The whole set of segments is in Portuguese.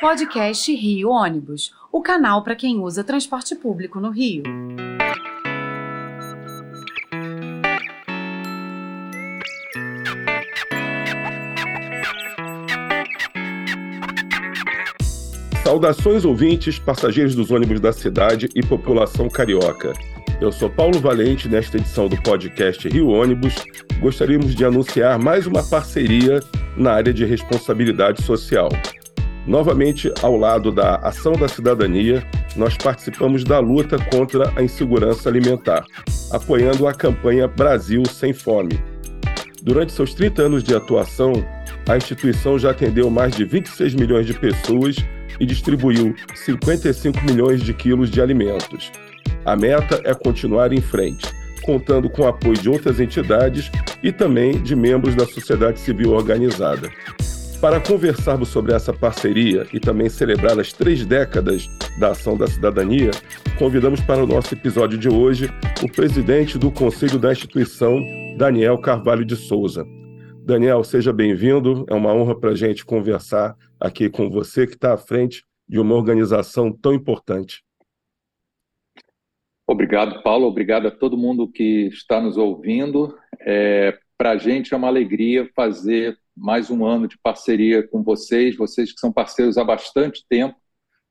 Podcast Rio Ônibus, o canal para quem usa transporte público no Rio. Saudações ouvintes, passageiros dos ônibus da cidade e população carioca. Eu sou Paulo Valente, nesta edição do podcast Rio Ônibus, gostaríamos de anunciar mais uma parceria na área de responsabilidade social. Novamente, ao lado da Ação da Cidadania, nós participamos da luta contra a insegurança alimentar, apoiando a campanha Brasil Sem Fome. Durante seus 30 anos de atuação, a instituição já atendeu mais de 26 milhões de pessoas e distribuiu 55 milhões de quilos de alimentos. A meta é continuar em frente, contando com o apoio de outras entidades e também de membros da sociedade civil organizada. Para conversarmos sobre essa parceria e também celebrar as três décadas da Ação da Cidadania, convidamos para o nosso episódio de hoje o presidente do Conselho da instituição, Daniel Carvalho de Souza. Daniel, seja bem-vindo. É uma honra para a gente conversar aqui com você, que está à frente de uma organização tão importante. Obrigado, Paulo. Obrigado a todo mundo que está nos ouvindo. É, para a gente é uma alegria fazer mais um ano de parceria com vocês, vocês que são parceiros há bastante tempo,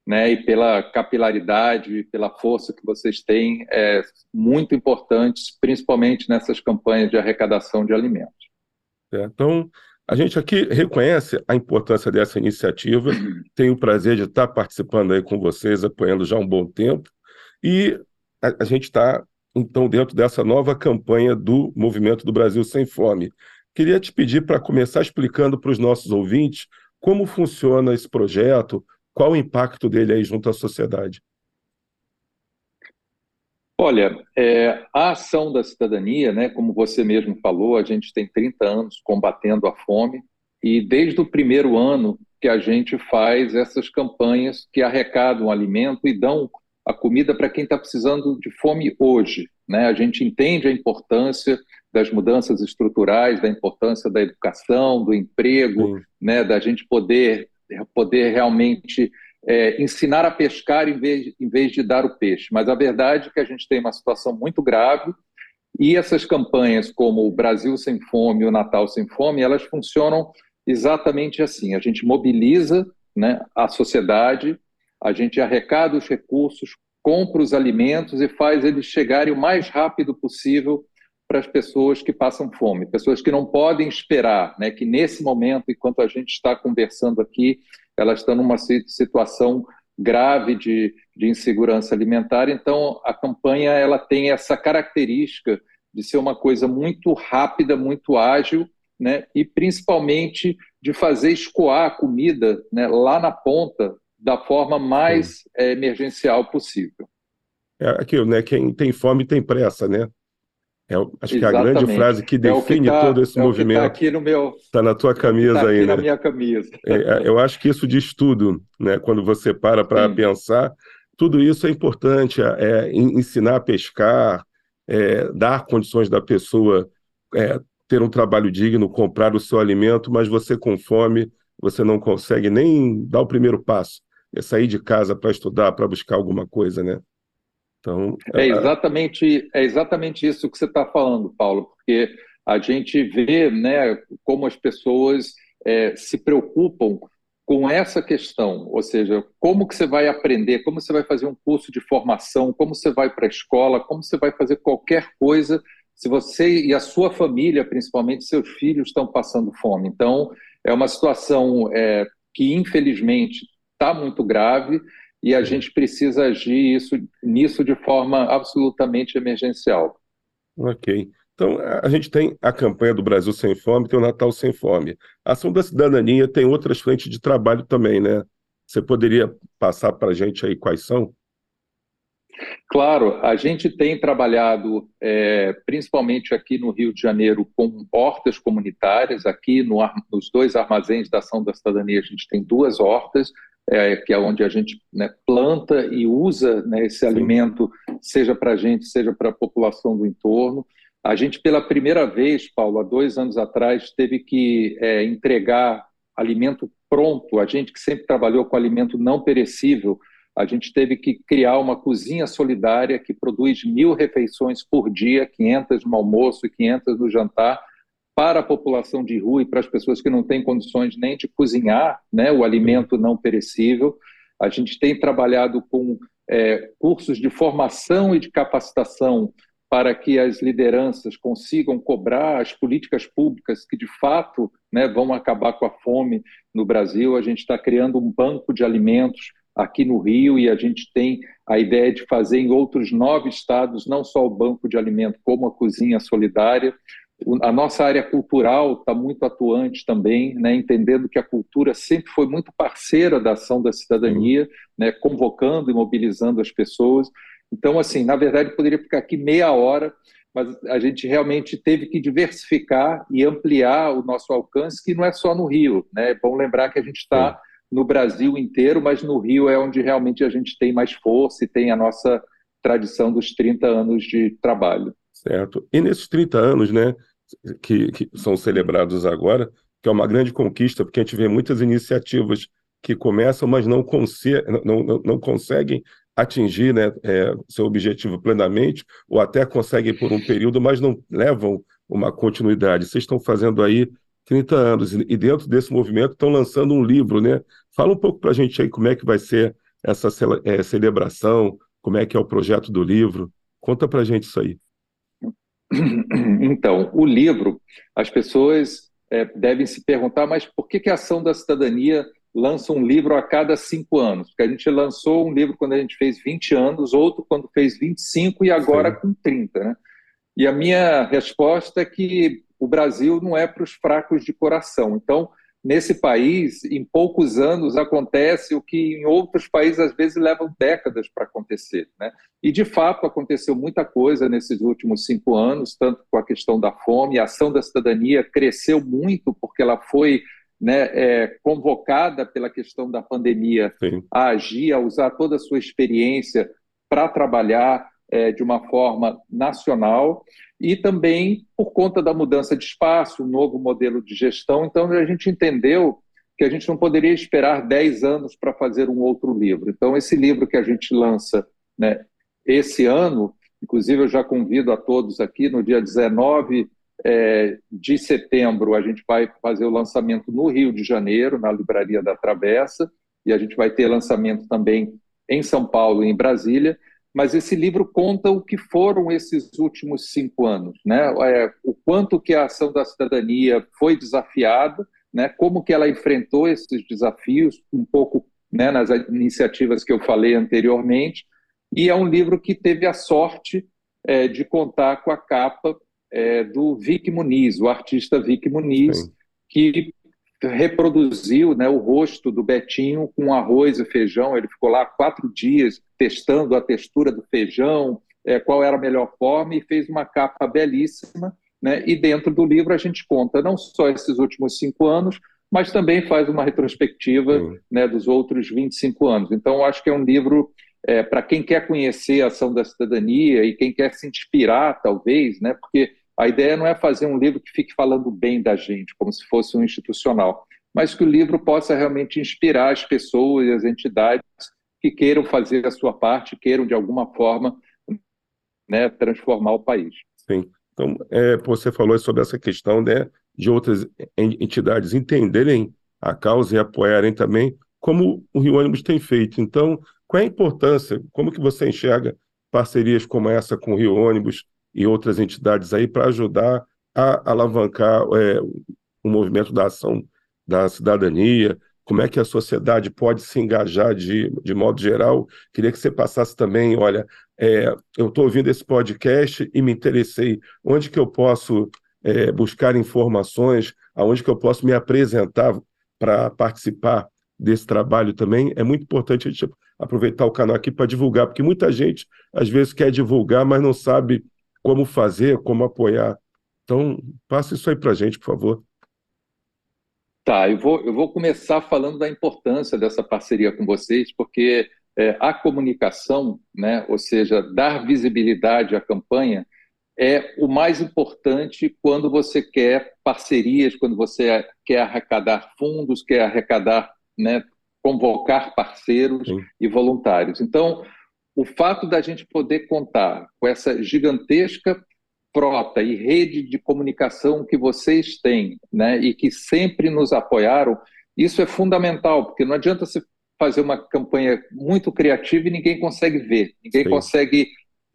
né? E pela capilaridade, pela força que vocês têm, é muito importantes, principalmente nessas campanhas de arrecadação de alimentos. É, então, a gente aqui reconhece a importância dessa iniciativa, tenho o prazer de estar participando aí com vocês, apoiando já um bom tempo, e a, a gente está, então, dentro dessa nova campanha do Movimento do Brasil Sem Fome. Queria te pedir para começar explicando para os nossos ouvintes como funciona esse projeto, qual o impacto dele aí junto à sociedade. Olha, é, a ação da cidadania, né, como você mesmo falou, a gente tem 30 anos combatendo a fome e desde o primeiro ano que a gente faz essas campanhas que arrecadam alimento e dão a comida para quem está precisando de fome hoje. Né? A gente entende a importância das mudanças estruturais, da importância da educação, do emprego, né? da gente poder, poder realmente é, ensinar a pescar em vez, em vez de dar o peixe. Mas a verdade é que a gente tem uma situação muito grave e essas campanhas, como o Brasil Sem Fome e o Natal Sem Fome, elas funcionam exatamente assim. A gente mobiliza né, a sociedade, a gente arrecada os recursos, compra os alimentos e faz eles chegarem o mais rápido possível para as pessoas que passam fome, pessoas que não podem esperar, né, que nesse momento, enquanto a gente está conversando aqui, elas estão numa situação grave de, de insegurança alimentar. Então, a campanha ela tem essa característica de ser uma coisa muito rápida, muito ágil, né? e principalmente de fazer escoar a comida né, lá na ponta da forma mais é, emergencial possível. É aquilo, né? Quem tem fome tem pressa, né? É, acho Exatamente. que a grande frase que define é que tá, todo esse é tá movimento está aqui no meu está na tua camisa tá né? na minha camisa. É, é, eu acho que isso diz tudo, né? Quando você para para pensar, tudo isso é importante, é, é ensinar a pescar, é, dar condições da pessoa ter um trabalho digno, comprar o seu alimento, mas você com fome, você não consegue nem dar o primeiro passo, é sair de casa para estudar, para buscar alguma coisa, né? Então, é, exatamente, é exatamente isso que você está falando, Paulo, porque a gente vê né, como as pessoas é, se preocupam com essa questão, ou seja, como que você vai aprender, como você vai fazer um curso de formação, como você vai para a escola, como você vai fazer qualquer coisa se você e a sua família, principalmente seus filhos, estão passando fome. Então, é uma situação é, que, infelizmente, está muito grave e a gente precisa agir isso, nisso de forma absolutamente emergencial. Ok. Então, a gente tem a campanha do Brasil Sem Fome, tem o Natal Sem Fome. A Ação da Cidadania tem outras frentes de trabalho também, né? Você poderia passar para a gente aí quais são? Claro, a gente tem trabalhado, é, principalmente aqui no Rio de Janeiro, com hortas comunitárias. Aqui no, nos dois armazéns da Ação da Cidadania, a gente tem duas hortas é, que é onde a gente né, planta e usa né, esse Sim. alimento, seja para a gente, seja para a população do entorno. A gente, pela primeira vez, Paulo, há dois anos atrás, teve que é, entregar alimento pronto, a gente que sempre trabalhou com alimento não perecível, a gente teve que criar uma cozinha solidária que produz mil refeições por dia, 500 no almoço e 500 no jantar, para a população de rua e para as pessoas que não têm condições nem de cozinhar né, o alimento não perecível. A gente tem trabalhado com é, cursos de formação e de capacitação para que as lideranças consigam cobrar as políticas públicas que, de fato, né, vão acabar com a fome no Brasil. A gente está criando um banco de alimentos aqui no Rio e a gente tem a ideia de fazer em outros nove estados, não só o banco de alimentos, como a cozinha solidária. A nossa área cultural está muito atuante também, né, entendendo que a cultura sempre foi muito parceira da ação da cidadania, né, convocando e mobilizando as pessoas. Então, assim, na verdade, poderia ficar aqui meia hora, mas a gente realmente teve que diversificar e ampliar o nosso alcance, que não é só no Rio. Né? É bom lembrar que a gente está no Brasil inteiro, mas no Rio é onde realmente a gente tem mais força e tem a nossa tradição dos 30 anos de trabalho. Certo. E nesses 30 anos, né, que, que são celebrados agora, que é uma grande conquista, porque a gente vê muitas iniciativas que começam, mas não, não, não, não conseguem atingir né, é, seu objetivo plenamente, ou até conseguem por um período, mas não levam uma continuidade. Vocês estão fazendo aí 30 anos, e dentro desse movimento estão lançando um livro, né? Fala um pouco para a gente aí como é que vai ser essa é, celebração, como é que é o projeto do livro. Conta para a gente isso aí. Então, o livro, as pessoas é, devem se perguntar, mas por que, que a Ação da Cidadania lança um livro a cada cinco anos? Porque a gente lançou um livro quando a gente fez 20 anos, outro quando fez 25 e agora Sim. com 30, né? E a minha resposta é que o Brasil não é para os fracos de coração. Então, nesse país, em poucos anos, acontece o que em outros países às vezes levam décadas para acontecer. Né? E, de fato, aconteceu muita coisa nesses últimos cinco anos, tanto com a questão da fome, a ação da cidadania cresceu muito porque ela foi né, é, convocada pela questão da pandemia Sim. a agir, a usar toda a sua experiência para trabalhar é, de uma forma nacional e também por conta da mudança de espaço, um novo modelo de gestão. Então, a gente entendeu que a gente não poderia esperar 10 anos para fazer um outro livro. Então, esse livro que a gente lança né, esse ano, inclusive eu já convido a todos aqui, no dia 19 é, de setembro, a gente vai fazer o lançamento no Rio de Janeiro, na Livraria da Travessa, e a gente vai ter lançamento também em São Paulo e em Brasília mas esse livro conta o que foram esses últimos cinco anos, né? É, o quanto que a ação da cidadania foi desafiada, né? Como que ela enfrentou esses desafios, um pouco né, nas iniciativas que eu falei anteriormente, e é um livro que teve a sorte é, de contar com a capa é, do Vic Muniz, o artista Vic Muniz, Sim. que reproduziu né, o rosto do Betinho com arroz e feijão. Ele ficou lá quatro dias testando a textura do feijão, é, qual era a melhor forma, e fez uma capa belíssima. Né? E dentro do livro a gente conta não só esses últimos cinco anos, mas também faz uma retrospectiva né, dos outros 25 anos. Então, acho que é um livro é, para quem quer conhecer a ação da cidadania e quem quer se inspirar, talvez, né, porque a ideia não é fazer um livro que fique falando bem da gente, como se fosse um institucional, mas que o livro possa realmente inspirar as pessoas e as entidades que queiram fazer a sua parte, queiram de alguma forma né, transformar o país. Sim. Então, é, você falou sobre essa questão né, de outras entidades entenderem a causa e apoiarem também, como o Rio Ônibus tem feito. Então, qual é a importância? Como que você enxerga parcerias como essa com o Rio Ônibus? E outras entidades aí para ajudar a alavancar é, o movimento da ação da cidadania, como é que a sociedade pode se engajar de, de modo geral. Queria que você passasse também, olha, é, eu estou ouvindo esse podcast e me interessei, onde que eu posso é, buscar informações, aonde que eu posso me apresentar para participar desse trabalho também. É muito importante a gente aproveitar o canal aqui para divulgar, porque muita gente às vezes quer divulgar, mas não sabe como fazer, como apoiar. Então, passe isso aí para a gente, por favor. Tá, eu vou, eu vou começar falando da importância dessa parceria com vocês, porque é, a comunicação, né, ou seja, dar visibilidade à campanha, é o mais importante quando você quer parcerias, quando você quer arrecadar fundos, quer arrecadar, né, convocar parceiros Sim. e voluntários. Então, o fato da gente poder contar com essa gigantesca frota e rede de comunicação que vocês têm, né, e que sempre nos apoiaram, isso é fundamental, porque não adianta você fazer uma campanha muito criativa e ninguém consegue ver, ninguém Sim. consegue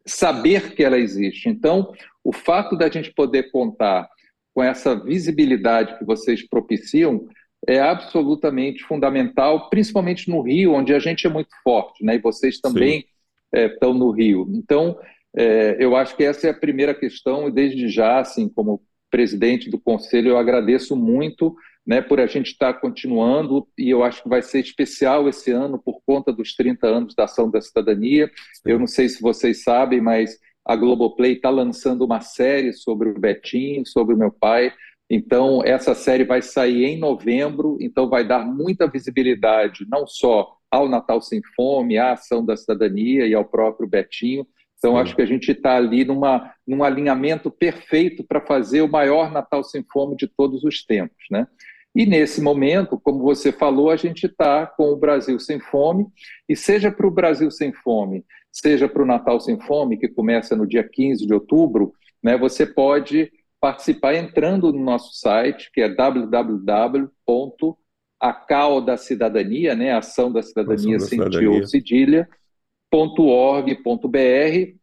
saber que ela existe. Então, o fato da gente poder contar com essa visibilidade que vocês propiciam é absolutamente fundamental, principalmente no Rio, onde a gente é muito forte, né? E vocês também é, estão no Rio. Então, é, eu acho que essa é a primeira questão, e desde já, assim, como presidente do conselho, eu agradeço muito né, por a gente estar continuando, e eu acho que vai ser especial esse ano por conta dos 30 anos da Ação da Cidadania. Sim. Eu não sei se vocês sabem, mas a Globoplay está lançando uma série sobre o Betinho, sobre o meu pai. Então, essa série vai sair em novembro, então vai dar muita visibilidade, não só ao Natal Sem Fome, à Ação da Cidadania e ao próprio Betinho. Então, acho que a gente está ali numa, num alinhamento perfeito para fazer o maior Natal Sem Fome de todos os tempos. Né? E nesse momento, como você falou, a gente está com o Brasil Sem Fome, e seja para o Brasil Sem Fome, seja para o Natal Sem Fome, que começa no dia 15 de outubro, né, você pode participar entrando no nosso site, que é www.acao da cidadania, né, ação da cidadania ação sem tio cedilha, .org.br.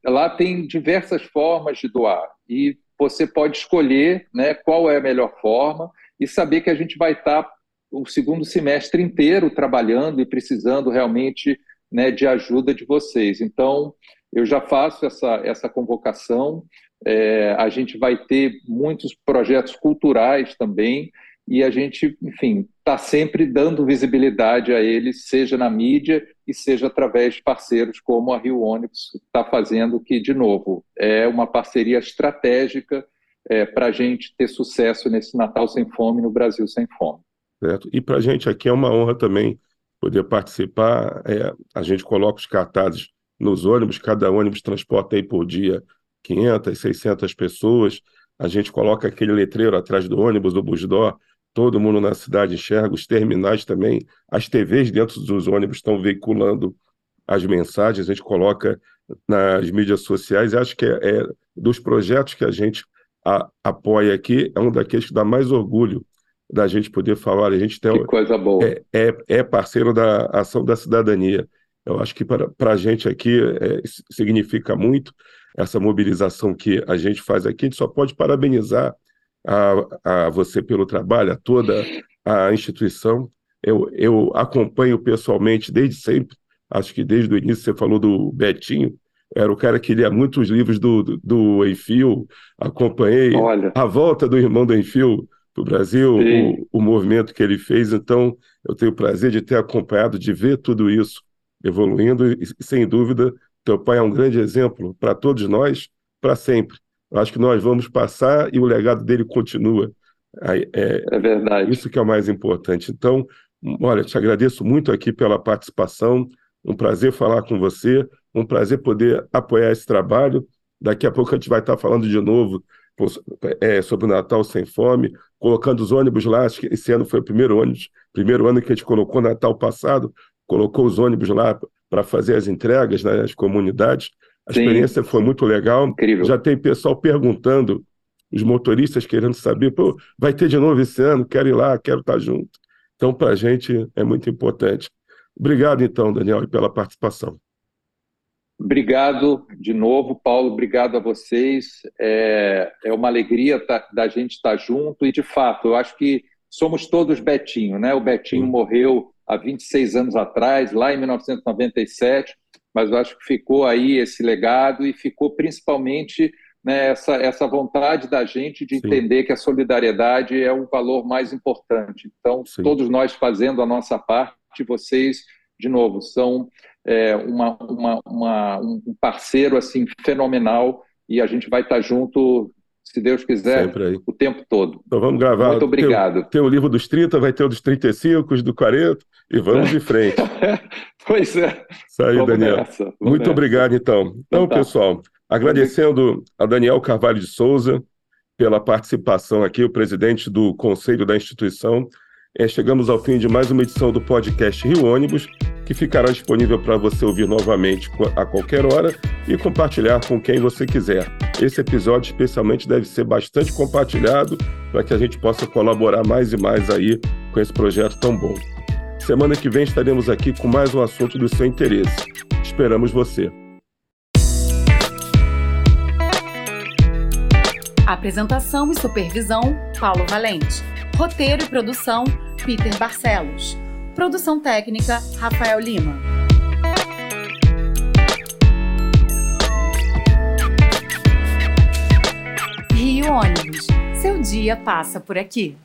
Lá tem diversas formas de doar e você pode escolher né, qual é a melhor forma e saber que a gente vai estar o segundo semestre inteiro trabalhando e precisando realmente né, de ajuda de vocês. Então, eu já faço essa, essa convocação. É, a gente vai ter muitos projetos culturais também e a gente, enfim, está sempre dando visibilidade a eles, seja na mídia e seja através de parceiros como a Rio Ônibus está fazendo, que, de novo, é uma parceria estratégica é, para a gente ter sucesso nesse Natal Sem Fome no Brasil Sem Fome. Certo. E para a gente aqui é uma honra também poder participar. É, a gente coloca os cartazes nos ônibus, cada ônibus transporta aí por dia 500, 600 pessoas. A gente coloca aquele letreiro atrás do ônibus, do busdó, todo mundo na cidade enxerga, os terminais também, as TVs dentro dos ônibus estão veiculando as mensagens, a gente coloca nas mídias sociais, e acho que é, é dos projetos que a gente a, apoia aqui, é um daqueles que dá mais orgulho da gente poder falar. A gente tem, que coisa boa. É, é, é parceiro da ação da cidadania. Eu acho que para a gente aqui é, significa muito essa mobilização que a gente faz aqui. A gente só pode parabenizar a, a você pelo trabalho, a toda a instituição. Eu, eu acompanho pessoalmente desde sempre, acho que desde o início você falou do Betinho, era o cara que lia muitos livros do, do, do Enfio, acompanhei Olha. a volta do irmão do Enfio para o Brasil, o, o, movimento que ele fez, então eu tenho o prazer de ter acompanhado, de ver tudo isso evoluindo, e sem dúvida, teu pai é um grande exemplo para todos nós, para sempre. Eu acho que nós vamos passar e o legado dele continua. É, é verdade. Isso que é o mais importante. Então, olha, te agradeço muito aqui pela participação, um prazer falar com você, um prazer poder apoiar esse trabalho. Daqui a pouco a gente vai estar falando de novo é, sobre o Natal Sem Fome, colocando os ônibus lá. Acho que esse ano foi o primeiro ônibus, primeiro ano que a gente colocou Natal passado, colocou os ônibus lá para fazer as entregas nas né, comunidades. A Sim. experiência foi muito legal. Incrível. Já tem pessoal perguntando, os motoristas querendo saber, pô, vai ter de novo esse ano, quero ir lá, quero estar junto. Então, para a gente é muito importante. Obrigado, então, Daniel, pela participação. Obrigado de novo, Paulo. Obrigado a vocês. É, é uma alegria tá, da gente estar junto e, de fato, eu acho que somos todos Betinho, né? O Betinho morreu há 26 anos atrás, lá em 1997, mas eu acho que ficou aí esse legado e ficou principalmente né, essa, essa vontade da gente de Sim. entender que a solidariedade é o valor mais importante. Então, Sim. todos nós fazendo a nossa parte, vocês, de novo, são é, uma, uma, uma, um parceiro assim fenomenal e a gente vai estar junto, se Deus quiser, o tempo todo. Então vamos gravar. Muito obrigado. Tem, tem o livro dos 30, vai ter o dos 35, os do 40 e vamos de frente. pois é. Isso aí, vamos Daniel. Nessa, Muito nessa. obrigado, então. Então, então tá. pessoal, Agradecendo a Daniel Carvalho de Souza pela participação aqui, o presidente do Conselho da instituição. É, chegamos ao fim de mais uma edição do podcast Rio Ônibus, que ficará disponível para você ouvir novamente a qualquer hora e compartilhar com quem você quiser. Esse episódio, especialmente, deve ser bastante compartilhado para que a gente possa colaborar mais e mais aí com esse projeto tão bom. Semana que vem estaremos aqui com mais um assunto do seu interesse. Esperamos você. Apresentação e supervisão: Paulo Valente. Roteiro e produção: Peter Barcelos. Produção técnica: Rafael Lima. Ônibus. Seu dia passa por aqui.